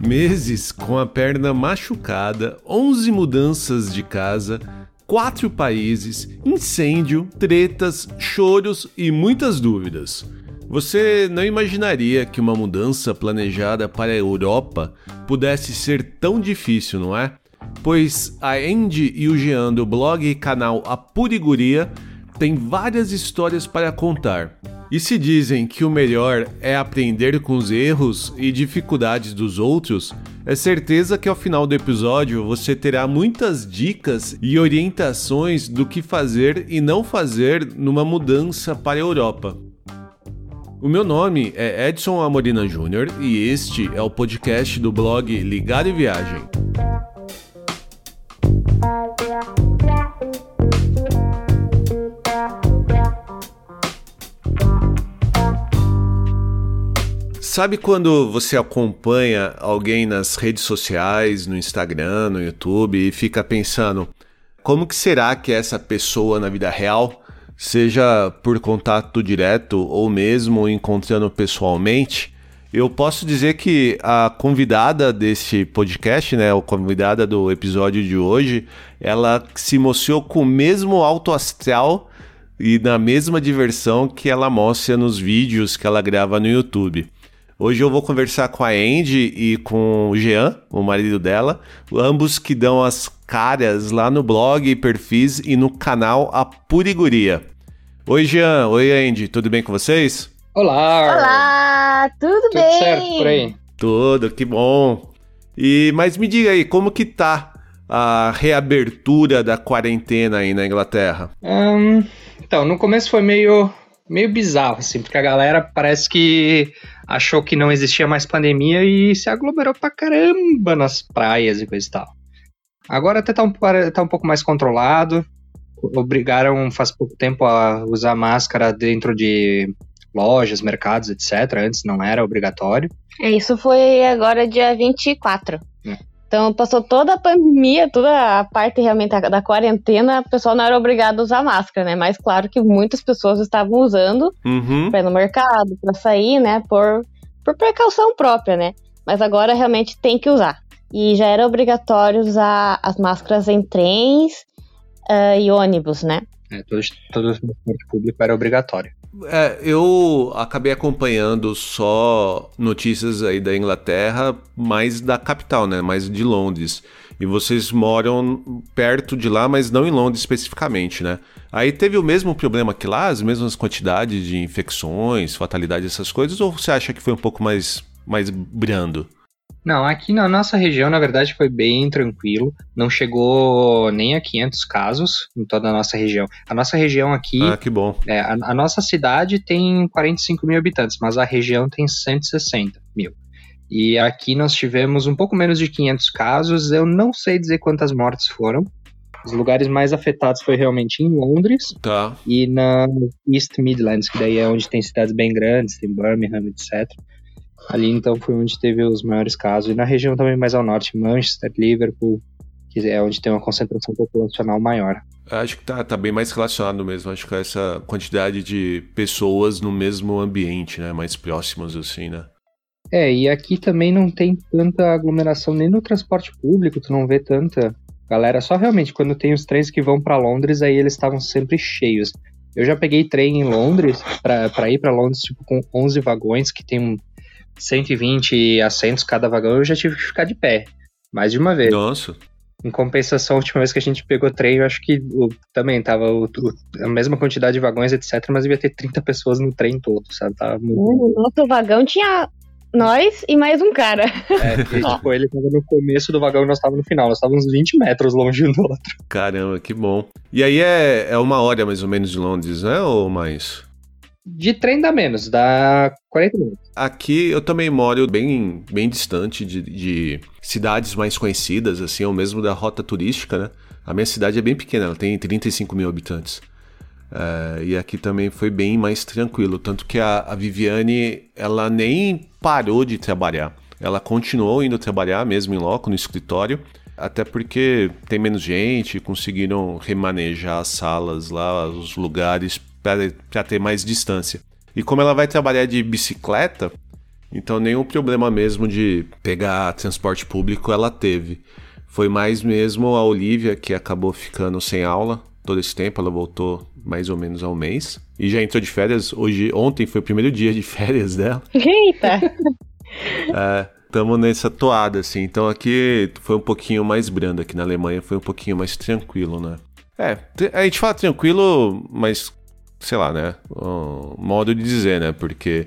Meses com a perna machucada, 11 mudanças de casa, quatro países, incêndio, tretas, choros e muitas dúvidas. Você não imaginaria que uma mudança planejada para a Europa pudesse ser tão difícil, não é? Pois a Andy e o Jean do blog e canal A têm várias histórias para contar. E se dizem que o melhor é aprender com os erros e dificuldades dos outros, é certeza que ao final do episódio você terá muitas dicas e orientações do que fazer e não fazer numa mudança para a Europa. O meu nome é Edson Amorina Júnior e este é o podcast do blog Ligado e Viagem. Sabe quando você acompanha alguém nas redes sociais, no Instagram, no YouTube e fica pensando como que será que essa pessoa na vida real, seja por contato direto ou mesmo encontrando pessoalmente? Eu posso dizer que a convidada desse podcast, né, a convidada do episódio de hoje, ela se mostrou com o mesmo alto astral e na mesma diversão que ela mostra nos vídeos que ela grava no YouTube. Hoje eu vou conversar com a Andy e com o Jean, o marido dela, ambos que dão as caras lá no blog, perfis e no canal A Puriguria. Oi Jean, oi Andy, tudo bem com vocês? Olá! Olá, tudo, tudo bem? certo por aí? Tudo, que bom. E mas me diga aí, como que tá a reabertura da quarentena aí na Inglaterra? Um, então, no começo foi meio meio bizarro, assim, porque a galera parece que achou que não existia mais pandemia e se aglomerou pra caramba nas praias e coisa e tal. Agora até tá um, tá um pouco mais controlado. Obrigaram faz pouco tempo a usar máscara dentro de lojas, mercados, etc. Antes não era obrigatório. É, isso foi agora dia 24. É. Então passou toda a pandemia, toda a parte realmente da, quarentena, o pessoal não era obrigado a usar máscara, né? Mas claro que muitas pessoas estavam usando Uhum. para ir no mercado, para sair, né? Por, por precaução própria, né? Mas agora realmente tem que usar. E já era obrigatório usar as máscaras em trens ah, e ônibus, né? É, todo, todo o transporte público era obrigatório. É, eu acabei acompanhando só notícias aí da Inglaterra, mais da capital, né? Mais de Londres. E vocês moram perto de lá, mas não em Londres especificamente, né? Aí teve o mesmo problema que lá, as mesmas quantidades de infecções, fatalidades, essas coisas, ou você acha que foi um pouco mais, mais brando? Não, aqui na nossa região, na verdade, foi bem tranquilo. Não chegou nem a 500 casos em toda a nossa região. A nossa região aqui, Ah, que bom. é, a, a nossa cidade tem 45 mil habitantes, mas a região tem 160 mil. E aqui nós tivemos um pouco menos de 500 casos. Eu não sei dizer quantas mortes foram. Os lugares mais afetados foi realmente em Londres Tá. e na East Midlands, que daí é onde tem cidades bem grandes, tem Birmingham, etc. Ali então foi onde teve os maiores casos. E na região também mais ao norte, Manchester, Liverpool, que é onde tem uma concentração populacional maior. Acho que tá, tá bem mais relacionado mesmo. Acho que essa quantidade de pessoas no mesmo ambiente, né? Mais próximas, assim, né? É, e aqui também não tem tanta aglomeração nem no transporte público, tu não vê tanta galera. Só realmente quando tem os trens que vão pra Londres, aí eles estavam sempre cheios. Eu já peguei trem em Londres, pra ir pra Londres, tipo, com 11 vagões, que tem um 120 assentos cada vagão, eu já tive que ficar de pé. Mais de uma vez. Nossa. Em compensação, a última vez que a gente pegou trem, eu acho que o- também tava o- o- a mesma quantidade de vagões, etc., mas devia ter 30 pessoas no trem todo, sabe? Tava muito. No nosso vagão tinha nós e mais um cara. É, e, tipo, ele tava no começo do vagão e nós tava no final. Nós estávamos uns 20 metros longe um do outro. Caramba, que bom. E aí é, é uma hora mais ou menos de Londres, né? Ou mais? De trem dá menos, dá 40 minutos. Aqui eu também moro bem, bem distante de, de cidades mais conhecidas, assim, ou mesmo da rota turística, né? A minha cidade é bem pequena, ela tem 35 mil habitantes. É, e aqui também foi bem mais tranquilo, tanto que a, a Viviane, ela nem parou de trabalhar. Ela continuou indo trabalhar mesmo em loco, no escritório, até porque tem menos gente, conseguiram remanejar as salas lá, os lugares para ter mais distância. E como ela vai trabalhar de bicicleta, então nenhum problema mesmo de pegar transporte público ela teve. Foi mais mesmo a Olivia que acabou ficando sem aula todo esse tempo, ela voltou mais ou menos ao mês. E já entrou de férias. Hoje, ontem foi o primeiro dia de férias dela. Eita! é, tamo nessa toada, assim. Então aqui foi um pouquinho mais brando. Aqui na Alemanha foi um pouquinho mais tranquilo, né? É, a gente fala tranquilo, mas sei lá, né? Um modo de dizer, né? Porque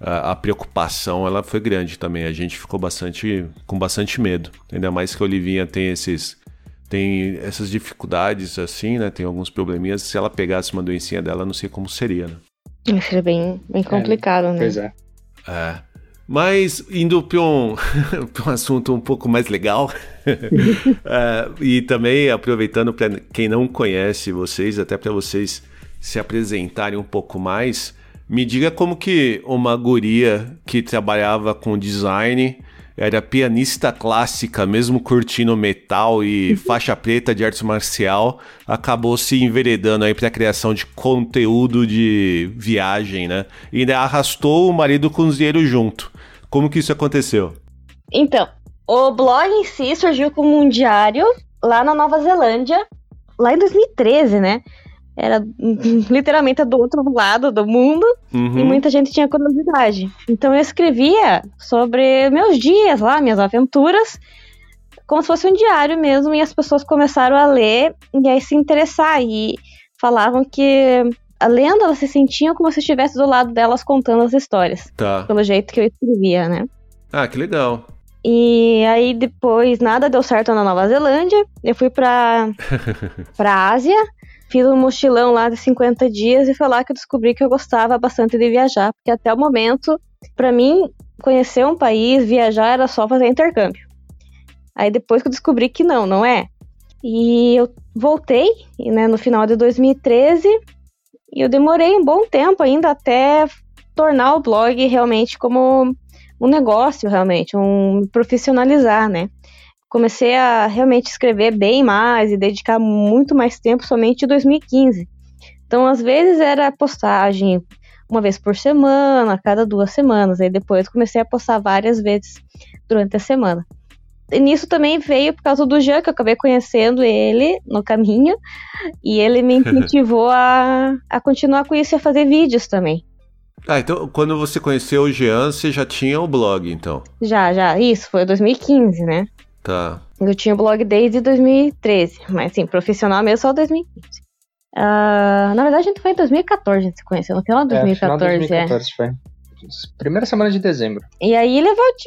a, a, preocupação ela foi grande também. A gente ficou bastante com bastante medo. Ainda mais que a Olivinha tem esses tem essas dificuldades assim, né? Tem alguns probleminhas. Se ela pegasse uma doencinha dela, não sei como seria, né? Seria bem, bem complicado, é, né? Pois é. É. Mas indo para um, um assunto um pouco mais legal, é, e também aproveitando para quem não conhece vocês, até para vocês se apresentarem um pouco mais, me diga como que uma guria que trabalhava com design, era pianista clássica, mesmo curtindo metal e faixa preta de arte marcial, acabou se enveredando aí para a criação de conteúdo de viagem, né? E ainda arrastou o marido cozinheiro junto. Como que isso aconteceu? Então, o blog em si surgiu como um diário lá na Nova Zelândia, lá em 2013, né? Era literalmente do outro lado do mundo uhum. e muita gente tinha curiosidade. Então eu escrevia sobre meus dias lá, minhas aventuras, como se fosse um diário mesmo, e as pessoas começaram a ler e aí se interessar e falavam que lendo elas se sentiam como se estivesse do lado delas contando as histórias. Tá. Pelo jeito que eu escrevia, né? Ah, que legal. E aí depois nada deu certo na Nova Zelândia. Eu fui pra, pra Ásia Fiz um mochilão lá de 50 dias e foi lá que eu descobri que eu gostava bastante de viajar, porque até o momento, para mim, conhecer um país, viajar era só fazer intercâmbio. Aí depois que eu descobri que não, não é. E eu voltei, né, no final de 2013, e eu demorei um bom tempo ainda até tornar o blog realmente como um negócio, realmente, um profissionalizar, né? Comecei a realmente escrever bem mais e dedicar muito mais tempo somente em 2015. Então, às vezes era postagem uma vez por semana, a cada duas semanas. Aí depois comecei a postar várias vezes durante a semana. E nisso também veio por causa do Jean, que eu acabei conhecendo ele no caminho, e ele me incentivou a, a continuar com isso e a fazer vídeos também. Ah, então quando você conheceu o Jean, você já tinha o blog, então? Já, já. Isso, foi 2015, né? Tá. Eu tinha blog desde 2013, mas sim, profissional mesmo só 2015. Uh, na verdade, a gente foi em 2014, a gente se conheceu, no final de 2014. É, final de 2014 é. foi. Primeira semana de dezembro. E aí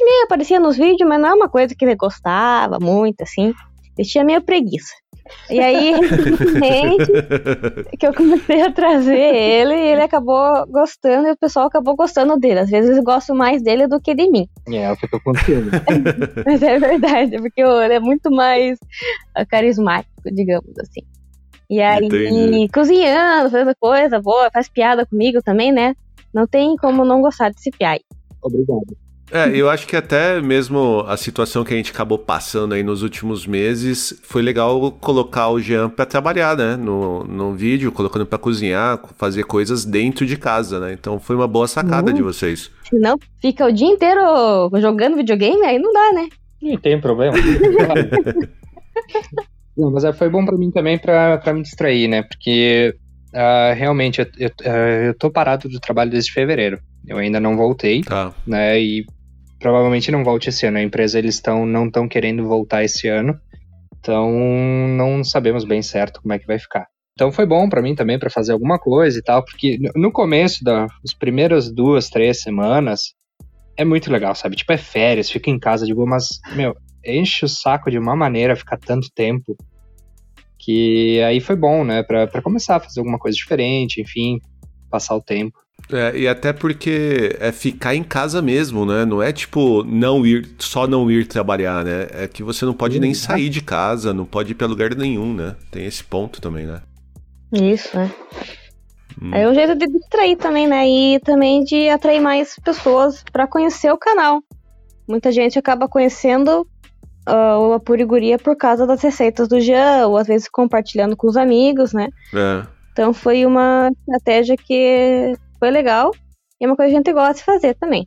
meio, aparecia nos vídeos, mas não é uma coisa que ele gostava muito, assim. Ele tinha meio preguiça. E aí, recentemente, que eu comecei a trazer ele, e ele acabou gostando e o pessoal acabou gostando dele. Às vezes eu gosto mais dele do que de mim. É, é o que eu tô contando. Mas é verdade, porque ele é muito mais ah, carismático, digamos assim. E aí, Entendi. cozinhando, fazendo coisa boa, faz piada comigo também, né? Não tem como não gostar desse piai. Obrigado. É, eu acho que até mesmo a situação que a gente acabou passando aí nos últimos meses, foi legal colocar o Jean para trabalhar, né? No, no vídeo, colocando para cozinhar, fazer coisas dentro de casa, né? Então foi uma boa sacada uhum. de vocês. Se não, fica o dia inteiro jogando videogame, aí não dá, né? Não tem problema. não, mas é, foi bom para mim também para me distrair, né? Porque uh, realmente eu, eu, uh, eu tô parado do trabalho desde fevereiro. Eu ainda não voltei, tá. né? E provavelmente não volte esse ano. A empresa eles estão não estão querendo voltar esse ano, então não sabemos bem certo como é que vai ficar. Então foi bom para mim também para fazer alguma coisa e tal, porque no começo das primeiras duas, três semanas é muito legal, sabe? Tipo é férias, fica em casa de boa, mas meu enche o saco de uma maneira ficar tanto tempo que aí foi bom, né? Para começar a fazer alguma coisa diferente, enfim, passar o tempo. É, e até porque é ficar em casa mesmo, né? Não é tipo não ir, só não ir trabalhar, né? É que você não pode nem sair de casa, não pode ir pra lugar nenhum, né? Tem esse ponto também, né? Isso, né? Hum. É um jeito de distrair também, né? E também de atrair mais pessoas para conhecer o canal. Muita gente acaba conhecendo uh, a Puriguria por causa das receitas do Jean, ou às vezes compartilhando com os amigos, né? É. Então foi uma estratégia que foi legal. E é uma coisa que a gente gosta de fazer também.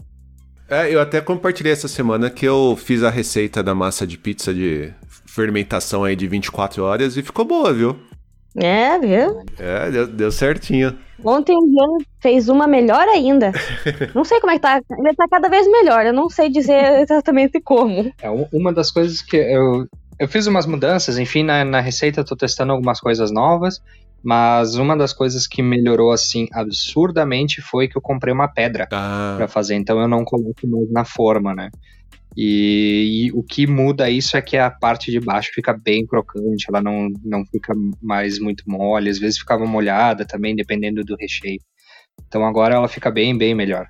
É, eu até compartilhei essa semana que eu fiz a receita da massa de pizza de fermentação aí de 24 horas e ficou boa, viu? É, viu? É, deu, deu certinho. Ontem o Jean fez uma melhor ainda. não sei como é que tá. Ele tá cada vez melhor. Eu não sei dizer exatamente como. É uma das coisas que eu. Eu fiz umas mudanças, enfim, na, na receita eu tô testando algumas coisas novas. Mas uma das coisas que melhorou assim absurdamente foi que eu comprei uma pedra Ah, para fazer, então eu não coloco mais na forma, né? E, e o que muda isso é que a parte de baixo fica bem crocante, ela não, não fica mais muito mole, às vezes ficava molhada também, dependendo do recheio. Então agora ela fica bem, bem melhor.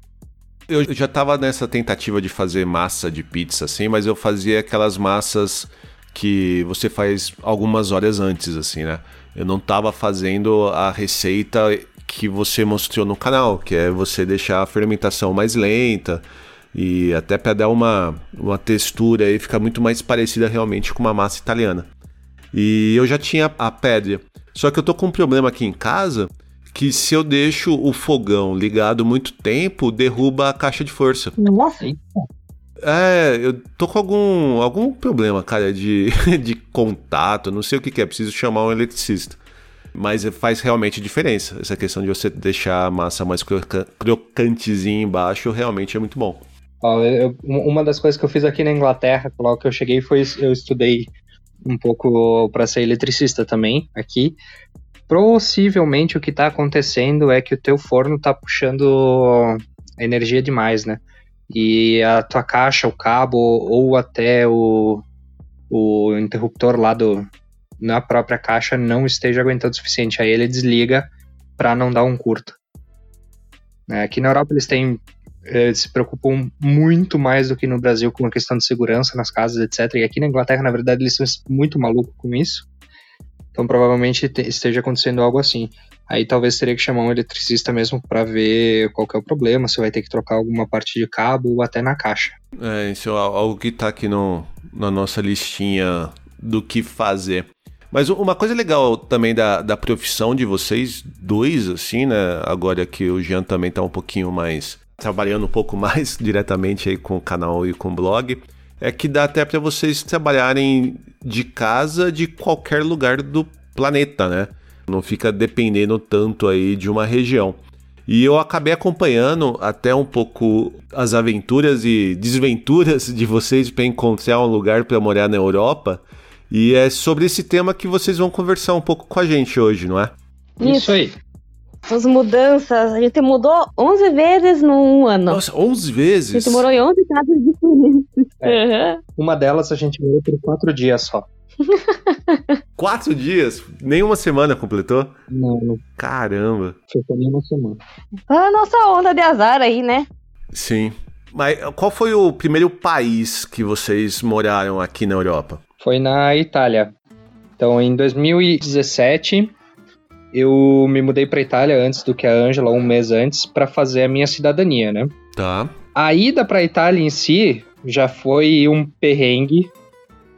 eu já tava nessa tentativa de fazer massa de pizza, assim, mas eu fazia aquelas massas que você faz algumas horas antes, assim, né? Eu não tava fazendo a receita que você mostrou no canal, que é você deixar a fermentação mais lenta e até para dar uma, uma textura e ficar muito mais parecida realmente com uma massa italiana. E eu já tinha a pedra. Só que eu tô com um problema aqui em casa que se eu deixo o fogão ligado muito tempo, derruba a caixa de força. Nossa. É, eu tô com algum, algum problema, cara, de, de contato, não sei o que, que é, preciso chamar um eletricista. Mas faz realmente diferença. Essa questão de você deixar a massa mais croca- crocantezinha embaixo realmente é muito bom. Ó, eu- uma das coisas que eu fiz aqui na Inglaterra, logo que eu cheguei, foi eu estudei um pouco para ser eletricista também aqui. Possivelmente o que tá acontecendo é que o teu forno tá puxando energia demais, né? E a tua caixa, o cabo ou até o, o interruptor lá do, na própria caixa não esteja aguentando o suficiente. Aí ele desliga para não dar um curto. Né, Aqui na Europa eles têm eles se preocupam muito mais do que no Brasil com a questão de segurança nas casas, etc. E aqui na Inglaterra, na verdade, eles são muito malucos com isso. Então provavelmente te- esteja acontecendo algo assim. Aí talvez teria que chamar um eletricista mesmo para ver qual que é o problema, se vai ter que trocar alguma parte de cabo ou até na caixa. É, isso é algo que tá aqui no, na nossa listinha do que fazer. Mas uma coisa legal também da, da profissão de vocês dois, assim, né? Agora que o Jean também tá um pouquinho mais. trabalhando um pouco mais diretamente aí com o canal e com o blog, é que dá até para vocês trabalharem de casa de qualquer lugar do planeta, né? Não fica dependendo tanto aí de uma região. E eu acabei acompanhando até um pouco as aventuras e desventuras de vocês para encontrar um lugar para morar na Europa. E é sobre esse tema que vocês vão conversar um pouco com a gente hoje, não é? Isso, aí. As mudanças. A gente mudou 11 vezes num ano. Nossa, 11 A vezes? gente morou em 11 casas diferentes. Aham. Uma delas a gente morou por quatro dias só. Quatro dias? Nenhuma semana completou? Não, não Caramba. foi só nenhuma semana. A nossa onda de azar aí, né? Sim. Mas qual foi o primeiro país que vocês moraram aqui na Europa? Foi na Itália. Então, em 2017, eu me mudei para Itália antes do que a Ângela, um mês antes, para fazer a minha cidadania, né? Tá. A ida para Itália em si já foi um perrengue,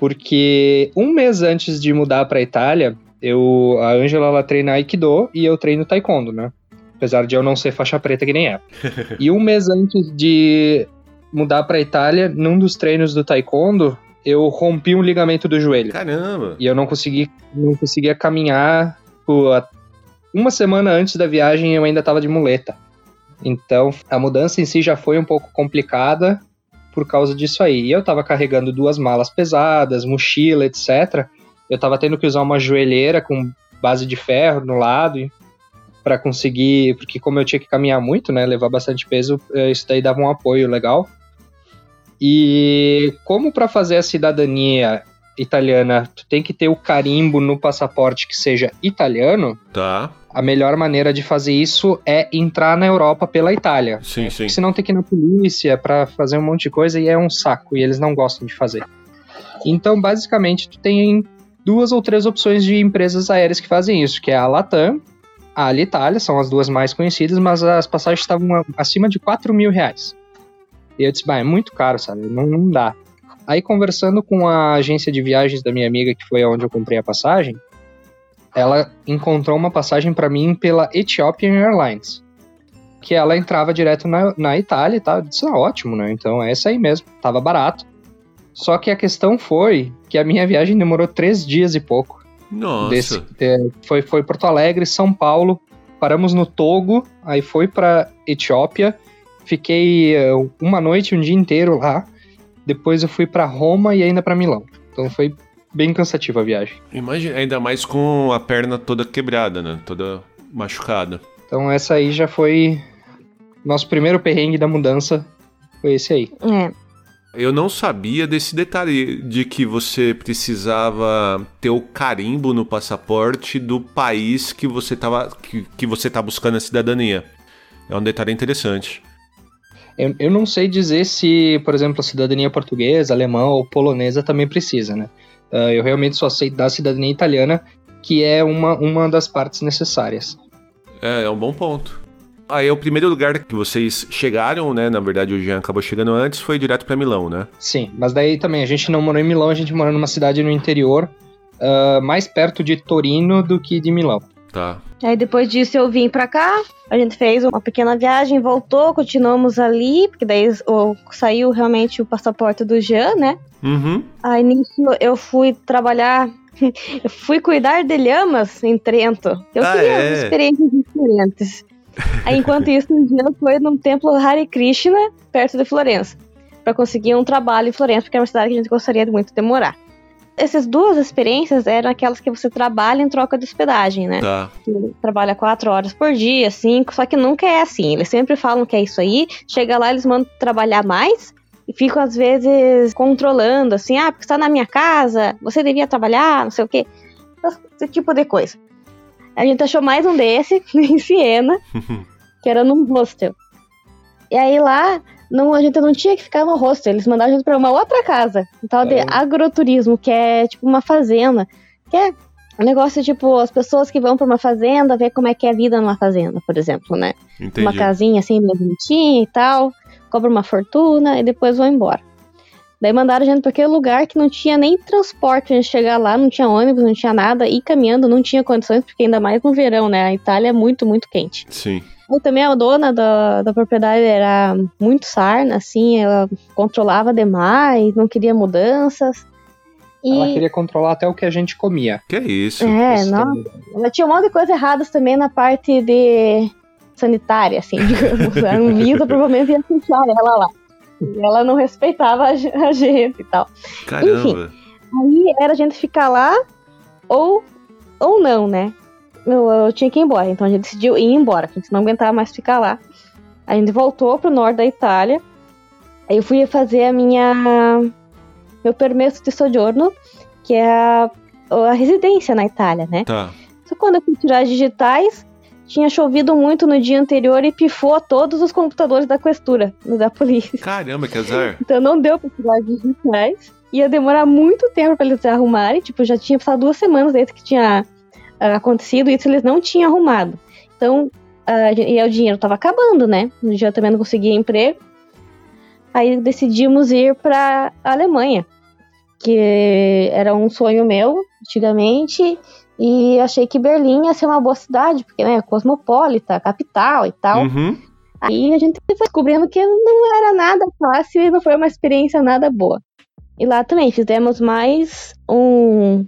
porque um mês antes de mudar para Itália, eu a Ângela ela treina Aikido e eu treino Taekwondo, né? Apesar de eu não ser faixa preta que nem ela. e um mês antes de mudar para Itália, num dos treinos do Taekwondo, eu rompi um ligamento do joelho. Caramba. E eu não consegui, não conseguia caminhar. A- uma semana antes da viagem eu ainda estava de muleta. Então a mudança em si já foi um pouco complicada por causa disso aí. E eu estava carregando duas malas pesadas, mochila, etc. Eu estava tendo que usar uma joelheira com base de ferro no lado para conseguir, porque como eu tinha que caminhar muito, né, levar bastante peso, eh, isso daí dava um apoio legal. E como para fazer a cidadania italiana, tu tem que ter o carimbo no passaporte que seja italiano, Tá. A melhor maneira de fazer isso é entrar na Europa pela Itália. Sim, sim. Senão tem que ir na polícia para fazer um monte de coisa e é um saco e eles não gostam de fazer. Então, basicamente, tu tem duas ou três opções de empresas aéreas que fazem isso, que é a Latam, a Alitalia, são as duas mais conhecidas, mas as passagens estavam acima de 4 mil reais. E eu disse, bah, é muito caro, sabe? Não, não dá. Aí, conversando com a agência de viagens da minha amiga, que foi onde eu comprei a passagem, ela encontrou uma passagem para mim pela Ethiopian Airlines. que ela entrava direto na, na Itália e tal. Eu disse, ah, ótimo, né? Então é essa aí mesmo, tava barato. Só que a questão foi que a minha viagem demorou três dias e pouco. Nossa. Desse, foi, foi Porto Alegre, São Paulo, paramos no Togo, aí foi pra Etiópia, fiquei uh, uma noite, um dia inteiro lá. Depois eu fui para Roma e ainda para Milão. Então foi bem cansativa a viagem. Imagina, ainda mais com a perna toda quebrada, né? Toda machucada. Então essa aí já foi nosso primeiro perrengue da mudança. Foi esse aí. É. Eu não sabia desse detalhe de que você precisava ter o carimbo no passaporte do país que você tava, que, que você tá buscando a cidadania. É um detalhe interessante. Eu, eu não sei dizer se, por exemplo, a cidadania portuguesa, alemã ou polonesa também precisa, né? Uh, eu realmente só sei da cidadania italiana, que é uma, uma das partes necessárias. É, é um bom ponto. Aí o primeiro lugar que vocês chegaram, né? Na verdade, o Jean acabou chegando antes, foi direto para Milão, né? Sim, mas daí também a gente não morou em Milão, a gente morou numa cidade no interior, uh, mais perto de Torino do que de Milão. Tá. Aí depois disso eu vim pra cá, a gente fez uma pequena viagem, voltou, continuamos ali, porque daí o, saiu realmente o passaporte do Jean, né? Uhum. Aí nisso eu fui trabalhar, eu fui cuidar de lhamas em Trento. Eu Ah, queria é? experiências diferentes. Aí enquanto isso, um dia eu fui num templo Hare Krishna, perto de Florença, pra conseguir um trabalho em Florença, porque é uma cidade que a gente gostaria muito de morar. Essas duas experiências eram aquelas que você trabalha em troca de hospedagem, né? Tá. trabalha quatro horas por dia, cinco, só que nunca é assim. Eles sempre falam que é isso aí, chega lá, eles mandam trabalhar mais e ficam, às vezes, controlando, assim, ah, porque está na minha casa, você devia trabalhar, não sei o quê. Esse tipo de coisa. A gente achou mais um desse em Siena, que era num hostel. E aí lá, não, a gente não tinha que ficar no hostel, eles mandaram a gente pra uma outra casa, um tal de É. agroturismo, que é tipo uma fazenda, que é um negócio tipo as pessoas que vão pra uma fazenda ver como é que é a vida numa fazenda, por exemplo, né? Entendi. Uma casinha assim, bem bonitinha e tal, cobra uma fortuna e depois vão embora. Daí mandaram a gente pra aquele lugar que não tinha nem transporte a gente chegar lá, não tinha ônibus, não tinha nada, e caminhando não tinha condições, porque ainda mais no verão, né? A Itália é muito, muito quente. Sim. E também a dona da, da propriedade era muito sarna, assim, ela controlava demais, não queria mudanças. E Ela queria controlar até o que a gente comia. Que é isso? é, Isso não, também. ela tinha um monte de coisas erradas também na parte de sanitária, assim, digamos. A Anvisa provavelmente ia fechar ela lá. E ela não respeitava a, ge- a gente e tal. Caramba. Aí era a gente ficar lá ou, ou não, né? Eu, eu tinha que ir embora, então a gente decidiu ir embora, que a gente não aguentava mais ficar lá. A gente voltou pro norte da Itália. Aí eu fui fazer a minha. meu permesso de soggiorno, que é a, a residência na Itália, né? Tá. Só quando eu fui tirar as digitais, tinha chovido muito no dia anterior e pifou todos os computadores da questura, da polícia. Caramba, que azar. Então não deu pra tirar as digitais. Ia demorar muito tempo pra eles arrumarem. Tipo, já tinha passado duas semanas desde que tinha acontecido isso, eles não tinham arrumado. Então, e o dinheiro tava acabando, né? Eu também não conseguia emprego. Aí decidimos ir pra Alemanha, que era um sonho meu antigamente. E achei que Berlim ia ser uma boa cidade, porque né, cosmopolita, capital e tal. Uhum. Aí a gente foi descobrindo que não era nada fácil e não foi uma experiência nada boa. E lá também fizemos mais um,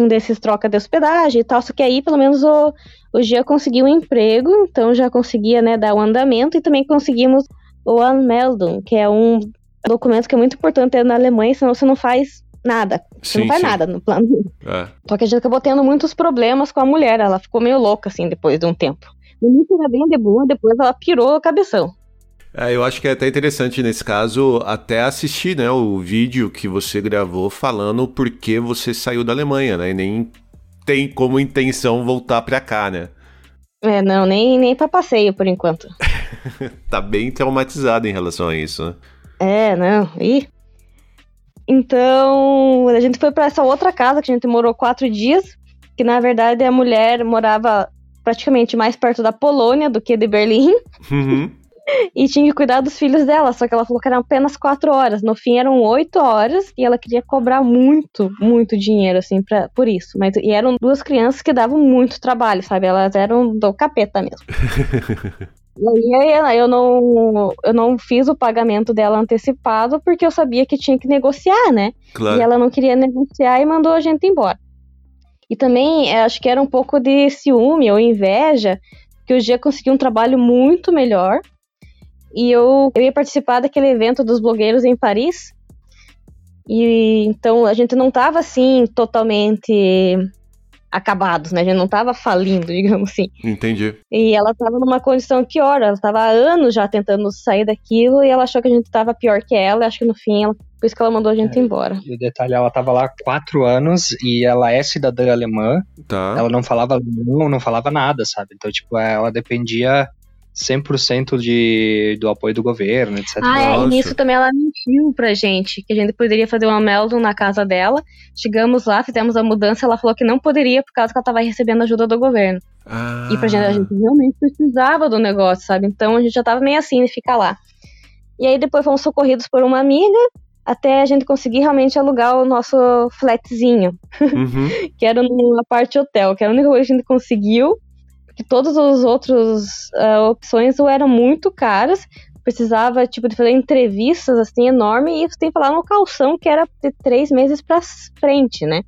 um desses troca de hospedagem e tal, só que aí pelo menos o, o Gia conseguiu um emprego, então já conseguia né, dar o andamento e também conseguimos o Anmeldung, que é um documento que é muito importante ter na Alemanha, senão você não faz nada. Você Sim, não faz sim. nada no plano. É. Só que a gente acabou tendo muitos problemas com a mulher, ela ficou meio louca assim depois de um tempo. No início era bem de boa, depois ela pirou a cabeção. É, eu acho que é até interessante nesse caso até assistir, né, o vídeo que você gravou falando por que você saiu da Alemanha, né, e nem tem como intenção voltar pra cá, né. É, não, nem, nem pra passeio por enquanto. Tá bem traumatizado em relação a isso, né. É, não. Ih. Então, a gente foi pra essa outra casa que a gente morou quatro dias, que na verdade a mulher morava praticamente mais perto da Polônia do que de Berlim. Uhum. E tinha que cuidar dos filhos dela, só que ela falou que eram apenas quatro horas. No fim eram oito horas e ela queria cobrar muito, muito dinheiro, assim, pra, por isso. Mas, e eram duas crianças que davam muito trabalho, sabe? Elas eram do capeta mesmo. E aí eu não, eu não fiz o pagamento dela antecipado porque eu sabia que tinha que negociar, né? Claro. E ela não queria negociar e mandou a gente embora. E também acho que era um pouco de ciúme ou inveja, que o Gia conseguiu um trabalho muito melhor. E eu, eu ia participar daquele evento dos blogueiros em Paris. E então a gente não tava assim totalmente acabados, né? A gente não tava falindo, digamos assim. Entendi. E ela tava numa condição pior, ela tava há anos já tentando sair daquilo e ela achou que a gente tava pior que ela, acho que no fim, ela, por isso que ela mandou a gente É. embora. E o detalhe, ela tava lá há quatro anos e ela é cidadã alemã. Tá. Ela não falava alemão, não falava nada, sabe? Então, tipo, ela dependia 100% de, do apoio do governo, etc. Ah, é, e nisso também ela mentiu pra gente, que a gente poderia fazer uma Meldon na casa dela. Chegamos lá, fizemos a mudança, ela falou que não poderia por causa que ela tava recebendo ajuda do governo. Ah, E pra gente, a gente realmente precisava do negócio, sabe? Então a gente já tava meio assim de ficar lá. E aí depois fomos socorridos por uma amiga, até a gente conseguir realmente alugar o nosso flatzinho, Uhum. que era numa parte hotel, que era a única coisa que a gente conseguiu, porque todas as outras ah, opções ou eram muito caras, precisava, tipo, de fazer entrevistas, assim, enorme, e tem que falar no calção, que era de três meses pra frente, né?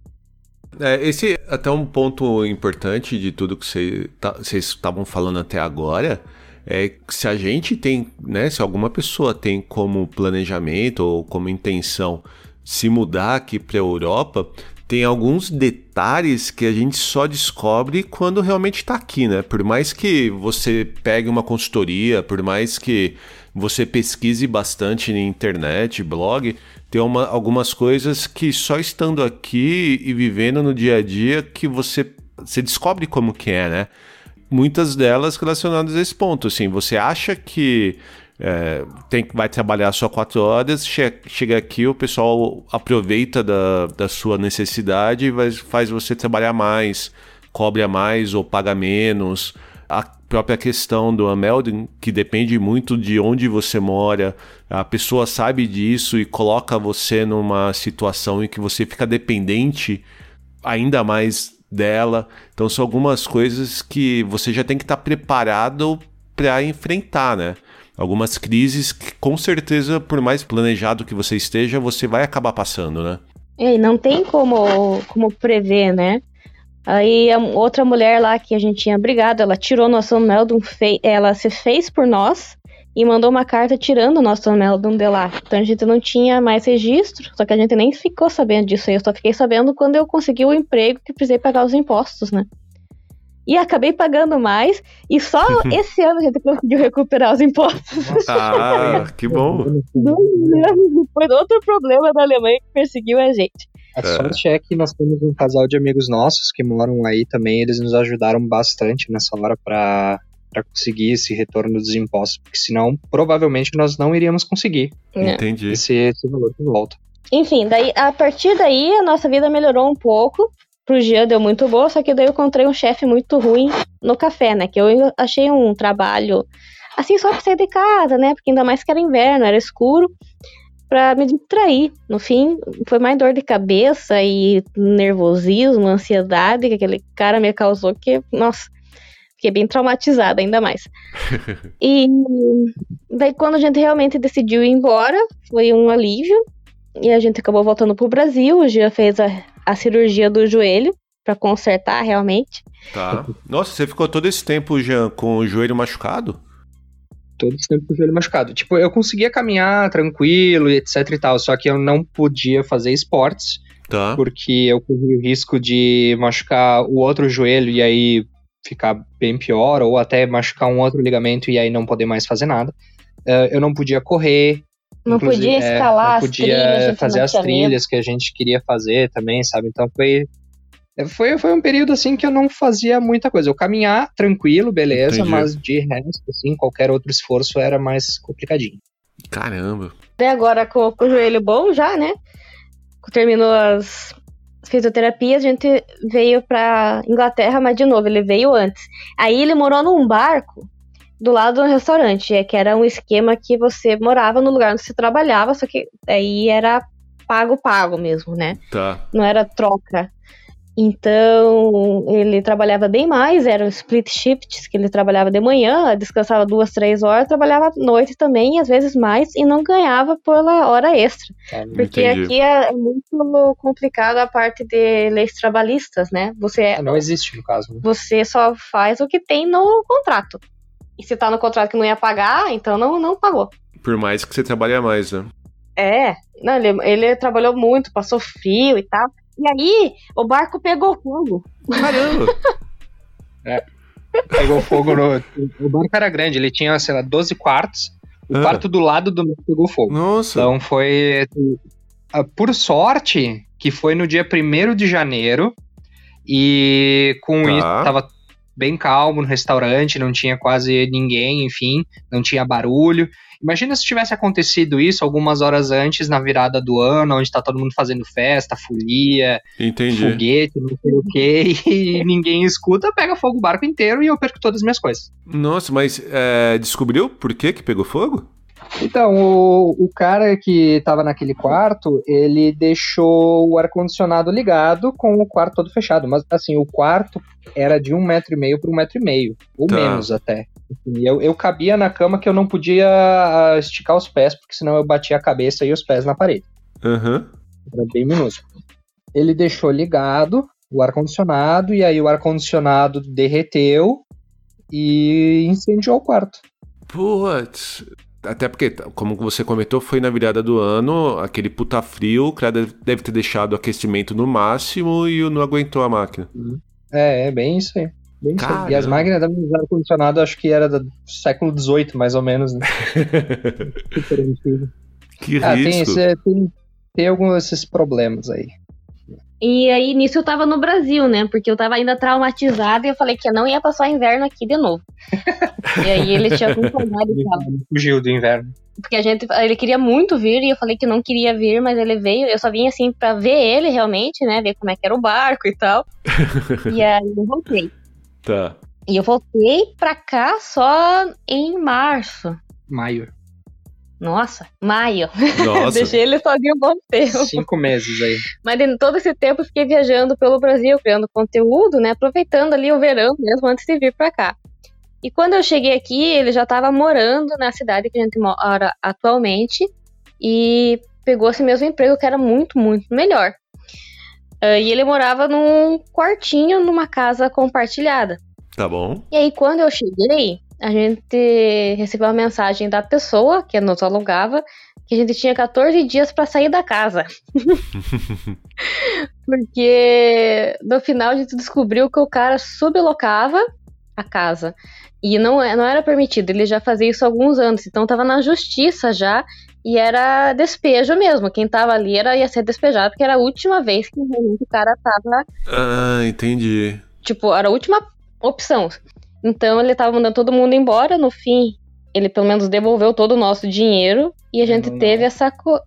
É, esse é até um ponto importante de tudo que cê tá- vocês estavam falando até agora é que se a gente tem, né, se alguma pessoa tem como planejamento ou como intenção se mudar aqui para a Europa, tem alguns detalhes que a gente só descobre quando realmente está aqui, né? Por mais que você pegue uma consultoria, por mais que você pesquise bastante na internet, blog, tem uma- algumas coisas que só estando aqui e vivendo no dia a dia que você, você descobre como que é, né? Muitas delas relacionadas a esse ponto, assim, você acha que é, tem, vai trabalhar só quatro horas, che- chega aqui, o pessoal aproveita da, da sua necessidade e faz você trabalhar mais, cobra mais ou paga menos. A própria questão do Amelding, que depende muito de onde você mora, a pessoa sabe disso e coloca você numa situação em que você fica dependente ainda mais dela. Então são algumas coisas que você já tem que estar preparado para enfrentar, né? Algumas crises que com certeza, por mais planejado que você esteja, você vai acabar passando, né? E não tem como, como prever, né? Aí outra mulher lá que a gente tinha brigado, ela tirou nosso Meldon, ela se fez por nós e mandou uma carta tirando o nosso Meldon de lá. Então a gente não tinha mais registro, só que a gente nem ficou sabendo disso aí. Eu só fiquei sabendo quando eu consegui o emprego que precisei pagar os impostos, né? E acabei pagando mais, e só esse ano a gente conseguiu recuperar os impostos. Ah, que bom. Dois anos depois, outro problema da Alemanha que perseguiu a gente. A sorte é que nós temos um casal de amigos nossos que moram aí também, eles nos ajudaram bastante nessa hora pra para conseguir esse retorno dos impostos, porque senão provavelmente nós não iríamos conseguir né? Entendi. esse, esse valor de volta. Enfim, daí a partir daí a nossa vida melhorou um pouco. Pro Jean deu muito boa, só que daí eu encontrei um chefe muito ruim no café, né? Que eu achei um trabalho assim só pra sair de casa, né? Porque ainda mais que era inverno, era escuro, pra me distrair. No fim, foi mais dor de cabeça e nervosismo, ansiedade que aquele cara me causou que, nossa, fiquei bem traumatizada ainda mais. e daí quando a gente realmente decidiu ir embora, foi um alívio. E a gente acabou voltando pro Brasil. O Gia fez a, a cirurgia do joelho pra consertar realmente. Tá. Nossa, você ficou todo esse tempo, Jean, com o joelho machucado? Todo esse tempo com o joelho machucado. Tipo, eu conseguia caminhar tranquilo e etc e tal, só que eu não podia fazer esportes, Tá. porque eu corria o risco de machucar o outro joelho e aí ficar bem pior, ou até machucar um outro ligamento e aí não poder mais fazer nada. Eh, eu não podia correr. Não inclusive, podia é, escalar não as podia trilhas, a gente fazer não as trilhas que a gente queria fazer também, sabe? Então foi é, foi, foi um período assim que eu não fazia muita coisa. Eu caminhar tranquilo, beleza, Entendi. mas de resto, assim, qualquer outro esforço era mais complicadinho. Caramba. Daí agora com, com o joelho bom já, né? Terminou as fisioterapias, a gente veio pra Inglaterra, mas de novo, ele veio antes. Aí ele morou num barco do lado do restaurante, é que era um esquema que você morava no lugar onde você trabalhava, só que aí era pago-pago mesmo, né? Tá. Não era troca. Então, ele trabalhava bem mais, eram split shifts, que ele trabalhava de manhã, descansava duas, três horas, trabalhava à noite também, às vezes mais, e não ganhava pela hora extra. É, Porque Entendi. aqui é muito complicado a parte de leis trabalhistas, né? Você, Não existe, no caso. né? você só faz o que tem no contrato. E se tá no contrato que não ia pagar, então não, não pagou. Por mais que você trabalhe mais, né? É, não, ele, ele trabalhou muito, passou frio e tal. E aí, o barco pegou fogo. Caramba! Pegou fogo no. O barco era grande, ele tinha, sei lá, 12 quartos. O Ah. quarto do lado do meu pegou fogo. Nossa! Então foi. ah, Por sorte, que foi no dia 1 de janeiro. E com Tá. isso tava bem calmo no restaurante, não tinha quase ninguém, enfim, não tinha barulho. Imagina se tivesse acontecido isso algumas horas antes, na virada do ano, onde tá todo mundo fazendo festa, folia, Entendi. foguete, não sei o quê, e ninguém escuta, pega fogo o barco inteiro e eu perco todas as minhas coisas. Nossa, mas é, descobriu por que que pegou fogo? Então, o, o cara que tava naquele quarto, ele deixou o ar-condicionado ligado com o quarto todo fechado. Mas, assim, o quarto era de um metro e meio por um metro e meio. Ou Tá. menos até. Eu, eu cabia na cama que eu não podia ah, esticar os pés, porque senão eu batia a cabeça e os pés na parede. Aham. Era bem minúsculo. Ele deixou ligado o ar-condicionado, e aí o ar-condicionado derreteu e incendiou o quarto. Putz. Até porque, como você comentou, foi na virada do ano, aquele puta frio, o cara deve- ter deixado o aquecimento no máximo e não aguentou a máquina. É, é bem isso aí. Bem isso aí. E as máquinas da ar-condicionado acho que era do século XVIII, mais ou menos, né? Que Ah, tem, risco. esse, tem, tem alguns desses problemas aí. E aí, nisso eu tava no Brasil, né? Porque eu tava ainda traumatizada e eu falei que eu não ia passar inverno aqui de novo. e aí ele tinha concordado e tal. Fugiu do inverno. Porque a gente, ele queria muito vir e eu falei que não queria vir, mas ele veio. Eu só vim assim pra ver ele realmente, né? Ver como é que era o barco e tal. e aí eu voltei. Tá. E eu voltei pra cá só em março. Maio. Nossa, maio. Nossa. Deixei ele sozinho um bom tempo. Cinco meses aí. Mas em todo esse tempo eu fiquei viajando pelo Brasil, criando conteúdo, né? Aproveitando ali o verão mesmo antes de vir pra cá. E quando eu cheguei aqui, ele já estava morando na cidade que a gente mora atualmente e pegou esse mesmo emprego que era muito, muito melhor. Ah, e ele morava num quartinho numa casa compartilhada. Tá bom. E aí, quando eu cheguei, a gente recebeu uma mensagem da pessoa que nos alugava que a gente tinha 14 dias para sair da casa. Porque no final a gente descobriu que o cara sublocava a casa. E não, é- não era permitido, ele já fazia isso há alguns anos, então tava na justiça já. E era despejo mesmo. Quem tava ali era, ia ser despejado, porque era a última vez que o cara tava Ah, entendi. tipo, era a última opção. Então ele tava mandando todo mundo embora. No fim, ele pelo menos devolveu todo o nosso dinheiro. E a gente Não, não. teve essa. Co...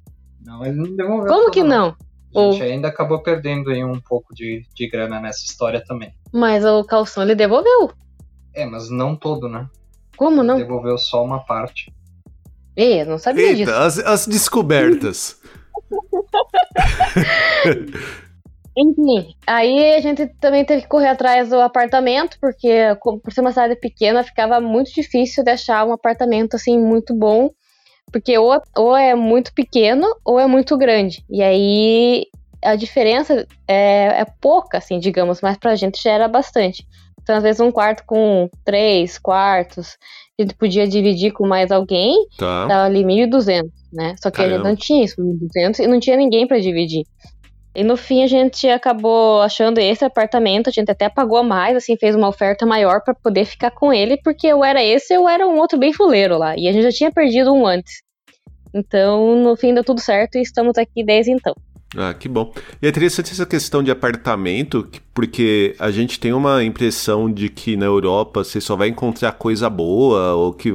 Não, ele não devolveu. Como que não? A gente ainda acabou perdendo aí um pouco de, de grana nessa história também. Mas o calção ele devolveu. É, mas não todo, né? Como não? Devolveu só uma parte. Ei, eu não sabia disso. Eita, as, as descobertas. Enfim, aí a gente também teve que correr atrás do apartamento, porque por ser uma cidade pequena, ficava muito difícil de achar um apartamento assim muito bom. Porque ou, ou é muito pequeno ou é muito grande. E aí a diferença é, é pouca, assim, digamos, mas pra gente já era bastante. Então, às vezes, um quarto com três quartos, a gente podia dividir com mais alguém, Tá. Tava ali 1.200, né? Só que a gente Caramba. não tinha isso, 1.200, e não tinha ninguém pra dividir. E no fim a gente acabou achando esse apartamento, a gente até pagou mais, assim, fez uma oferta maior pra poder ficar com ele, porque ou era esse ou era um outro bem fuleiro lá. E a gente já tinha perdido um antes. Então, no fim deu tudo certo e estamos aqui desde então. Ah, que bom. E é interessante essa questão de apartamento, que- porque a gente tem uma impressão de que na Europa você só vai encontrar coisa boa, ou que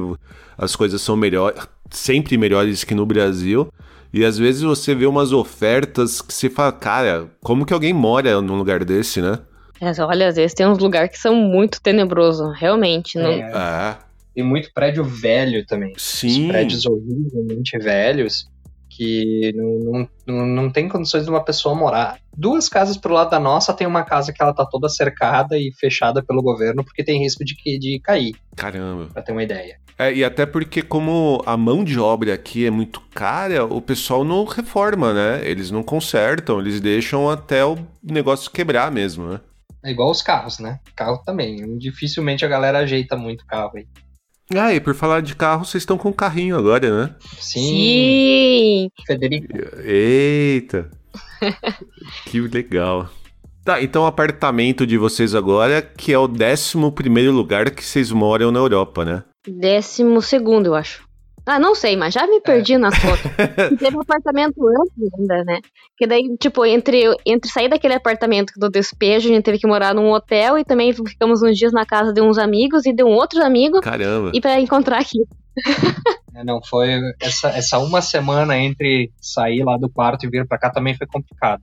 as coisas são melhores, sempre melhores que no Brasil. E às vezes você vê umas ofertas que você fala, cara, como que alguém mora num lugar desse, né? Mas olha, às vezes tem uns lugares que são muito tenebrosos, realmente. Não... É, É. tem muito prédio velho também. Sim. Os prédios horrivelmente velhos que não, não, não tem condições de uma pessoa morar. Duas casas pro lado da nossa, tem uma casa que ela tá toda cercada e fechada pelo governo porque tem risco de, de cair. Caramba. Pra ter uma ideia. É, e até porque como a mão de obra aqui é muito cara, o pessoal não reforma, né? Eles não consertam, eles deixam até o negócio quebrar mesmo, né? É igual os carros, né? Carro também. Dificilmente a galera ajeita muito o carro aí. Ah, e por falar de carro, vocês estão com um carrinho agora, né? Sim. Sim. Federico. Eita! que legal. Tá, então o apartamento de vocês agora, que é o 11 primeiro lugar que vocês moram na Europa, né? Décimo segundo, eu acho. Ah, não sei, mas já me perdi nas fotos. Teve um apartamento antes ainda, né? Que daí, tipo, entre, entre sair daquele apartamento do despejo, a gente teve que morar num hotel e também ficamos uns dias na casa de uns amigos e de um outro amigo Caramba. e pra encontrar aqui. É, Não, foi essa, essa uma semana entre sair lá do quarto e vir pra cá também foi complicado.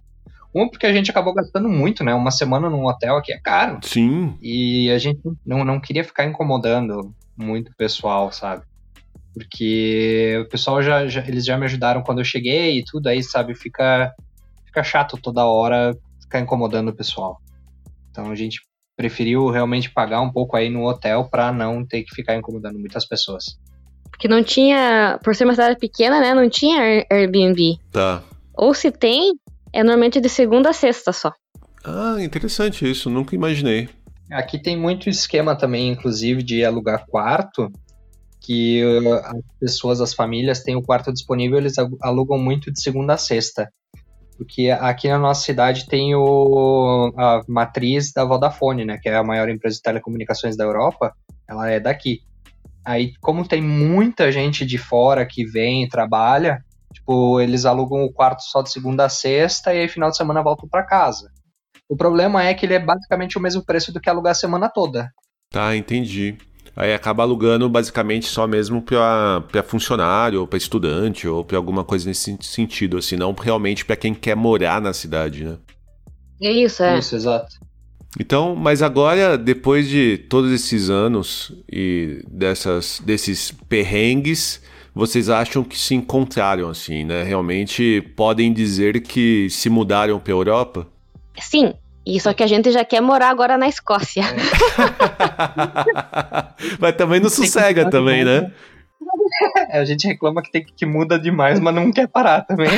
Um, porque a gente acabou gastando muito, né? Uma semana num hotel aqui é caro. Sim. E a gente não, não queria ficar incomodando muito o pessoal, sabe? Porque o pessoal já, já- eles já me ajudaram quando eu cheguei e tudo, aí, sabe, fica, fica chato toda hora ficar incomodando o pessoal. Então a gente preferiu realmente pagar um pouco aí no hotel pra não ter que ficar incomodando muitas pessoas. Porque não tinha, por ser uma cidade pequena, né? Não tinha Air- Airbnb. Tá. Ou se tem, é normalmente de segunda a sexta só. Ah, interessante isso, nunca imaginei. Aqui tem muito esquema também, inclusive, de alugar quarto, que uh, as pessoas, as famílias têm o quarto disponível, eles alu- alugam muito de segunda a sexta. Porque aqui na nossa cidade tem o, a matriz da Vodafone, né, que é a maior empresa de telecomunicações da Europa, ela é daqui. Aí, como tem muita gente de fora que vem e trabalha, tipo, eles alugam o quarto só de segunda a sexta e aí final de semana voltam para casa. O problema é que ele é basicamente o mesmo preço do que alugar a semana toda. Tá, entendi. Aí acaba alugando basicamente só mesmo pra, pra funcionário, ou pra estudante, ou pra alguma coisa nesse sentido, assim, não realmente pra quem quer morar na cidade, né? É isso, é. Isso, exato. Então, mas agora, depois de todos esses anos e dessas, desses perrengues, vocês acham que se encontraram, assim, né? Realmente podem dizer que se mudaram pra Europa? Sim. E só que a gente já quer morar agora na Escócia. mas também não sossega também, né? É, a gente reclama que tem que muda demais, mas não quer parar também.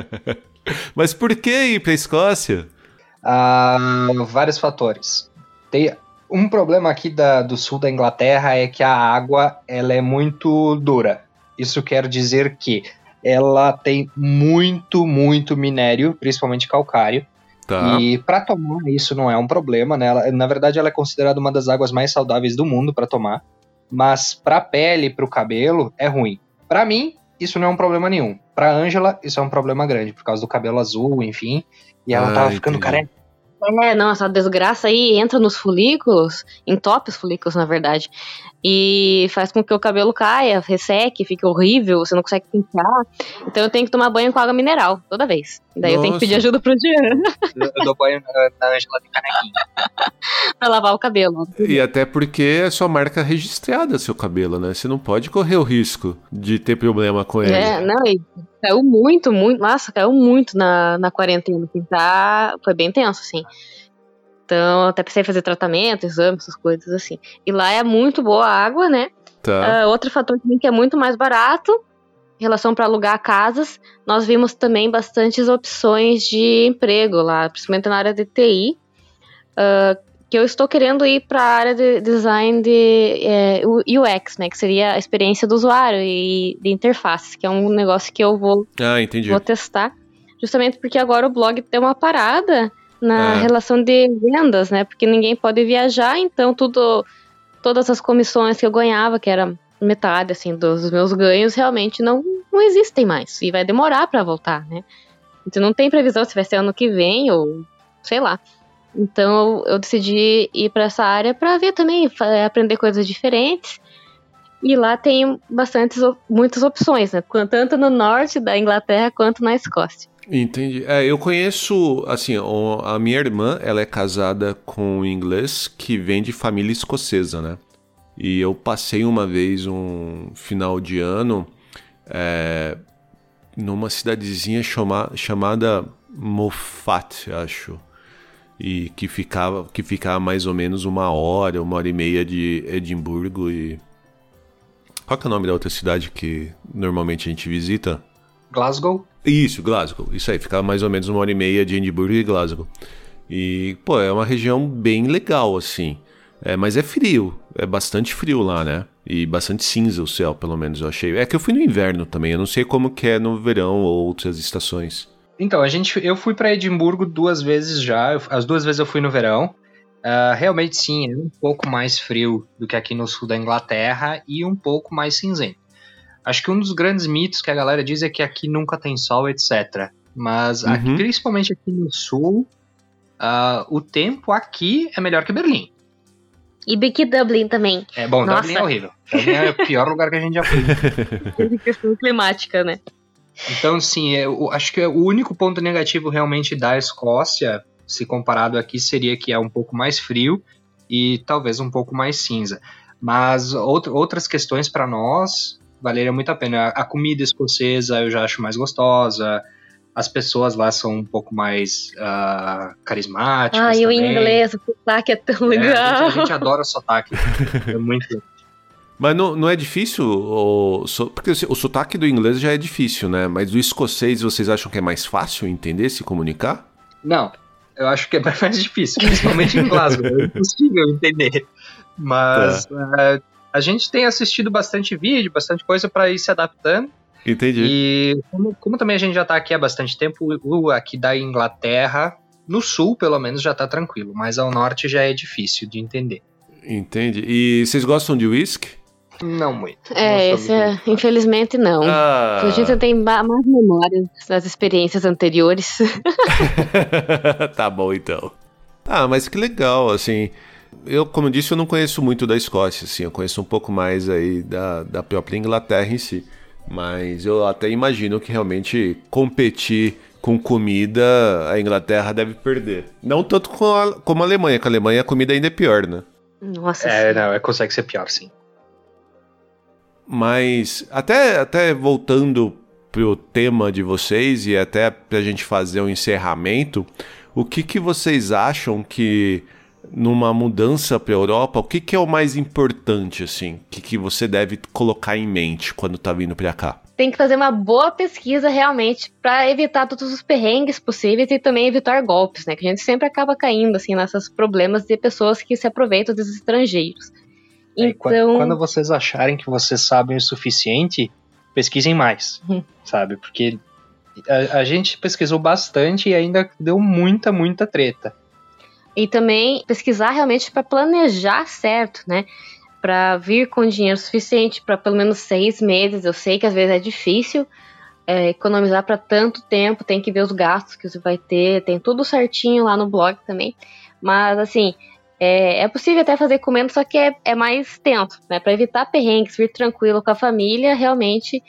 mas por que ir pra Escócia? Ah, vários fatores. Tem um problema aqui da- do sul da Inglaterra é que a água ela é muito dura. Isso quer dizer que ela tem muito, muito minério, principalmente calcário. Tá. E para tomar isso não é um problema, né? Ela- na verdade, ela é considerada uma das águas mais saudáveis do mundo para tomar. Mas para pele, para o cabelo, é ruim. Para mim, isso não é um problema nenhum. Para Ângela, isso é um problema grande por causa do cabelo azul, enfim. E ela Ah, tava ficando entendi. careca. É, não, essa desgraça aí entra nos folículos, entope os folículos, na verdade, e faz com que o cabelo caia, resseque, fique horrível, você não consegue pentear. Então eu tenho que tomar banho com água mineral, toda vez. Daí eu tenho que pedir Nossa. ajuda pro Diana Eu, eu dou banho na, Ângela de canequinha. pra lavar o cabelo. E até porque é sua marca registrada, seu cabelo, né? Você não pode correr o risco de ter problema com ele. É, não, e caiu muito, muito, nossa, caiu muito na, na quarentena, assim, tá, foi bem tenso, assim. Então, até precisei fazer tratamento, exame, essas coisas assim. E lá é muito boa a água, né? Tá. Ah, outro fator também que é muito mais barato em relação para alugar casas. Nós vimos também bastantes opções de emprego lá, principalmente na área de TI. ah, que eu estou querendo ir para a área de design de é, UX, né? Que seria a experiência do usuário e de interfaces, que é um negócio que eu vou, Ah, vou testar. Justamente porque agora o blog tem uma parada na Ah. relação de vendas, né? Porque ninguém pode viajar, então tudo, todas as comissões que eu ganhava, que era metade assim dos meus ganhos, realmente não, não existem mais e vai demorar para voltar, né? Então não tem previsão se vai ser ano que vem ou sei lá. Então eu decidi ir para essa área para ver também, fa- aprender coisas diferentes. E lá tem bastantes, muitas opções, né? Tanto no norte da Inglaterra quanto na Escócia. Entendi. É, eu conheço, assim, a minha irmã, ela é casada com um inglês que vem de família escocesa, né? E eu passei uma vez um final de ano é, numa cidadezinha chama, chamada Moffat, acho. E que ficava, que ficava mais ou menos uma hora, uma hora e meia de Edimburgo. E. Qual é o nome da outra cidade que normalmente a gente visita? Glasgow? Isso, Glasgow. Isso aí, ficava mais ou menos uma hora e meia de Edimburgo e Glasgow. E, pô, é uma região bem legal, assim. É, mas é frio, é bastante frio lá, né? E bastante cinza o céu, pelo menos eu achei. É que eu fui no inverno também, eu não sei como que é no verão ou outras estações. Então, a gente, eu fui para Edimburgo duas vezes já, as duas vezes eu fui no verão. Uh, realmente sim, é um pouco mais frio do que aqui no sul da Inglaterra e um pouco mais cinzento. Acho que um dos grandes mitos que a galera diz é que aqui nunca tem sol, etc. Mas uhum. aqui, principalmente aqui no sul, uh, o tempo aqui é melhor que Berlim. E Big Dublin também. É bom, Nossa. Dublin é horrível. Dublin é o pior lugar que a gente já foi. questão climática, né? Então, sim, é, eu acho que o único ponto negativo realmente da Escócia, se comparado aqui, seria que é um pouco mais frio e talvez um pouco mais cinza. Mas outro, outras questões para nós valeria muito a pena. A comida escocesa eu já acho mais gostosa as pessoas lá são um pouco mais uh, carismáticas. Ah, e o inglês, o sotaque é tão legal. É, a, gente, a, gente, adora o sotaque. é muito Mas não, não é difícil, o, porque o sotaque do inglês já é difícil, né? Mas do escocês vocês acham que é mais fácil entender, se comunicar? Não, eu acho que é mais difícil, principalmente em Glasgow. é impossível entender. Mas tá. uh, a gente tem assistido bastante vídeo, bastante coisa para ir se adaptando. Entendi. E como, como, também a gente já tá aqui há bastante tempo, o aqui da Inglaterra, no sul pelo menos já tá tranquilo, mas ao norte já é difícil de entender. Entendi. E vocês gostam de whisky? Não muito. É, não esse é, infelizmente não. Ah. A gente tem mais memórias das experiências anteriores. tá bom então. Ah, mas que legal, assim. Eu, como eu disse, eu não conheço muito da Escócia, assim. Eu conheço um pouco mais aí da, da própria Inglaterra em si. Mas eu até imagino que realmente competir com comida a Inglaterra deve perder. Não tanto com a, como a Alemanha, que a Alemanha a comida ainda é pior, né? Nossa. É, não, é, consegue ser pior, sim. Mas até, até voltando pro tema de vocês e até pra gente fazer um encerramento, o que, que vocês acham que numa mudança para a Europa, o que, que, é o mais importante, assim? O que, que você deve colocar em mente quando tá vindo para cá? Tem que fazer uma boa pesquisa realmente para evitar todos os perrengues possíveis e também evitar golpes, né? Que a gente sempre acaba caindo, assim, nesses problemas de pessoas que se aproveitam dos estrangeiros. É, então... Quando vocês acharem que vocês sabem o suficiente, pesquisem mais, uhum. sabe? Porque a, a gente pesquisou bastante e ainda deu muita, muita treta e também pesquisar realmente para planejar certo, né? Para vir com dinheiro suficiente para pelo menos seis meses. Eu sei que às vezes é difícil é, economizar para tanto tempo, tem que ver os gastos que você vai ter, tem tudo certinho lá no blog também. Mas assim, é, é possível até fazer com menos, só que é, é mais tenso, né? Para evitar perrengues, vir tranquilo com a família, realmente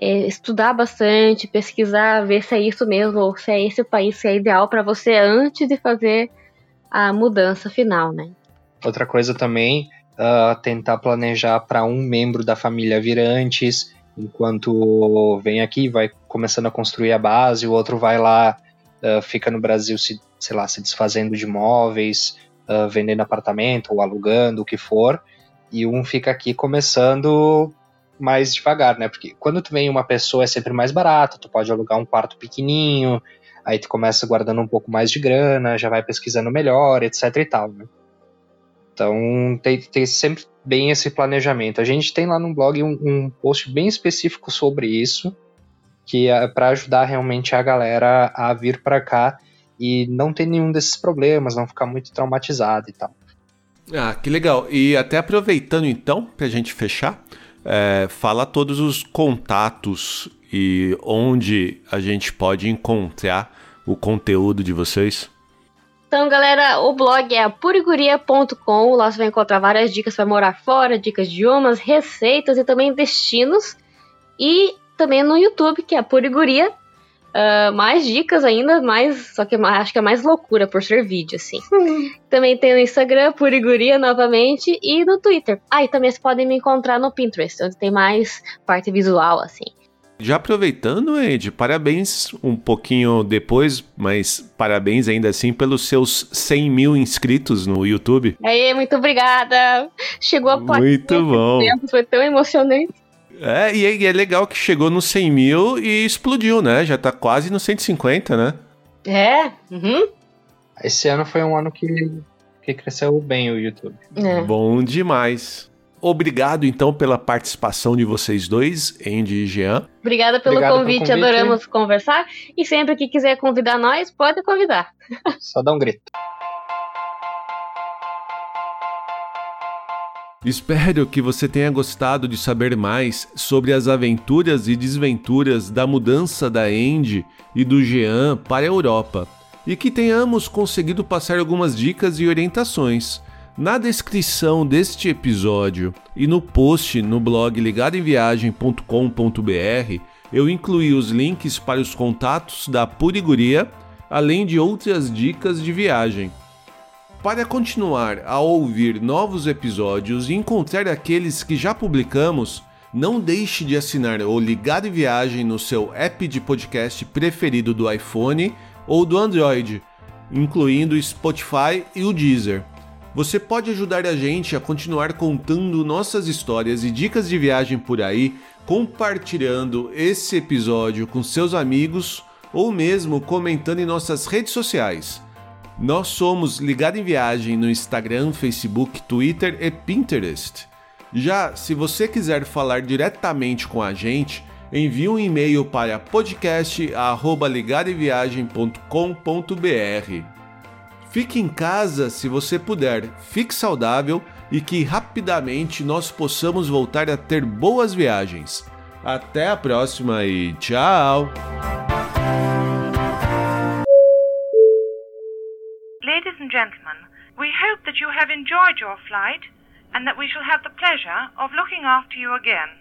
é, estudar bastante, pesquisar, ver se é isso mesmo, ou se é esse o país que é ideal para você antes de fazer a mudança final, né? Outra coisa também, uh, tentar planejar para um membro da família vir antes, enquanto vem aqui, vai começando a construir a base, o outro vai lá, uh, fica no Brasil, se, sei lá, se desfazendo de móveis, uh, vendendo apartamento ou alugando, o que for, e um fica aqui começando mais devagar, né? Porque quando tu vem uma pessoa é sempre mais barato, tu pode alugar um quarto pequenininho, Aí tu começa guardando um pouco mais de grana, já vai pesquisando melhor, etc e tal, né? Então tem, tem sempre bem esse planejamento. A gente tem lá no blog um, um post bem específico sobre isso, que é para ajudar realmente a galera a vir para cá e não ter nenhum desses problemas, não ficar muito traumatizado e tal. Ah, que legal. E até aproveitando então, para a gente fechar, é, fala todos os contatos e onde a gente pode encontrar o conteúdo de vocês? Então, galera, o blog é puriguria.com. Lá você vai encontrar várias dicas para morar fora, dicas de idiomas, receitas e também destinos. E também no YouTube, que é Puriguria. Uh, mais dicas ainda, mais, só que acho que é mais loucura por ser vídeo, assim. também tem no Instagram, Puriguria, novamente, e no Twitter. Ah, e também vocês podem me encontrar no Pinterest, onde tem mais parte visual, assim. Já aproveitando, Ed, parabéns um pouquinho depois, mas parabéns ainda assim pelos seus 100 mil inscritos no YouTube. Aí, muito obrigada! Chegou a Muito bom! Foi tão emocionante. É, e é, e é legal que chegou no 100 mil e explodiu, né? Já tá quase no 150, né? É, uhum. Esse ano foi um ano que, que cresceu bem o YouTube. É. Bom demais. Obrigado, então, pela participação de vocês dois, Andy e Jean. Obrigada pelo, Obrigado convite, pelo convite, adoramos conversar. E sempre que quiser convidar nós, pode convidar. Só dá um grito. Espero que você tenha gostado de saber mais sobre as aventuras e desventuras da mudança da Andy e do Jean para a Europa e que tenhamos conseguido passar algumas dicas e orientações. Na descrição deste episódio e no post no blog ligadoemviagem.com.br eu incluí os links para os contatos da Puriguria, além de outras dicas de viagem. Para continuar a ouvir novos episódios e encontrar aqueles que já publicamos, não deixe de assinar o Ligado em Viagem no seu app de podcast preferido do iPhone ou do Android, incluindo o Spotify e o Deezer. Você pode ajudar a gente a continuar contando nossas histórias e dicas de viagem por aí, compartilhando esse episódio com seus amigos ou mesmo comentando em nossas redes sociais. Nós somos Ligado em Viagem no Instagram, Facebook, Twitter e Pinterest. Já se você quiser falar diretamente com a gente, envie um e-mail para podcast@ligadoemviagem.com.br. Fique em casa se você puder, fique saudável e que rapidamente nós possamos voltar a ter boas viagens. Até a próxima e tchau! gentlemen, we hope that you have enjoyed your flight and that we shall have the pleasure of looking after you again.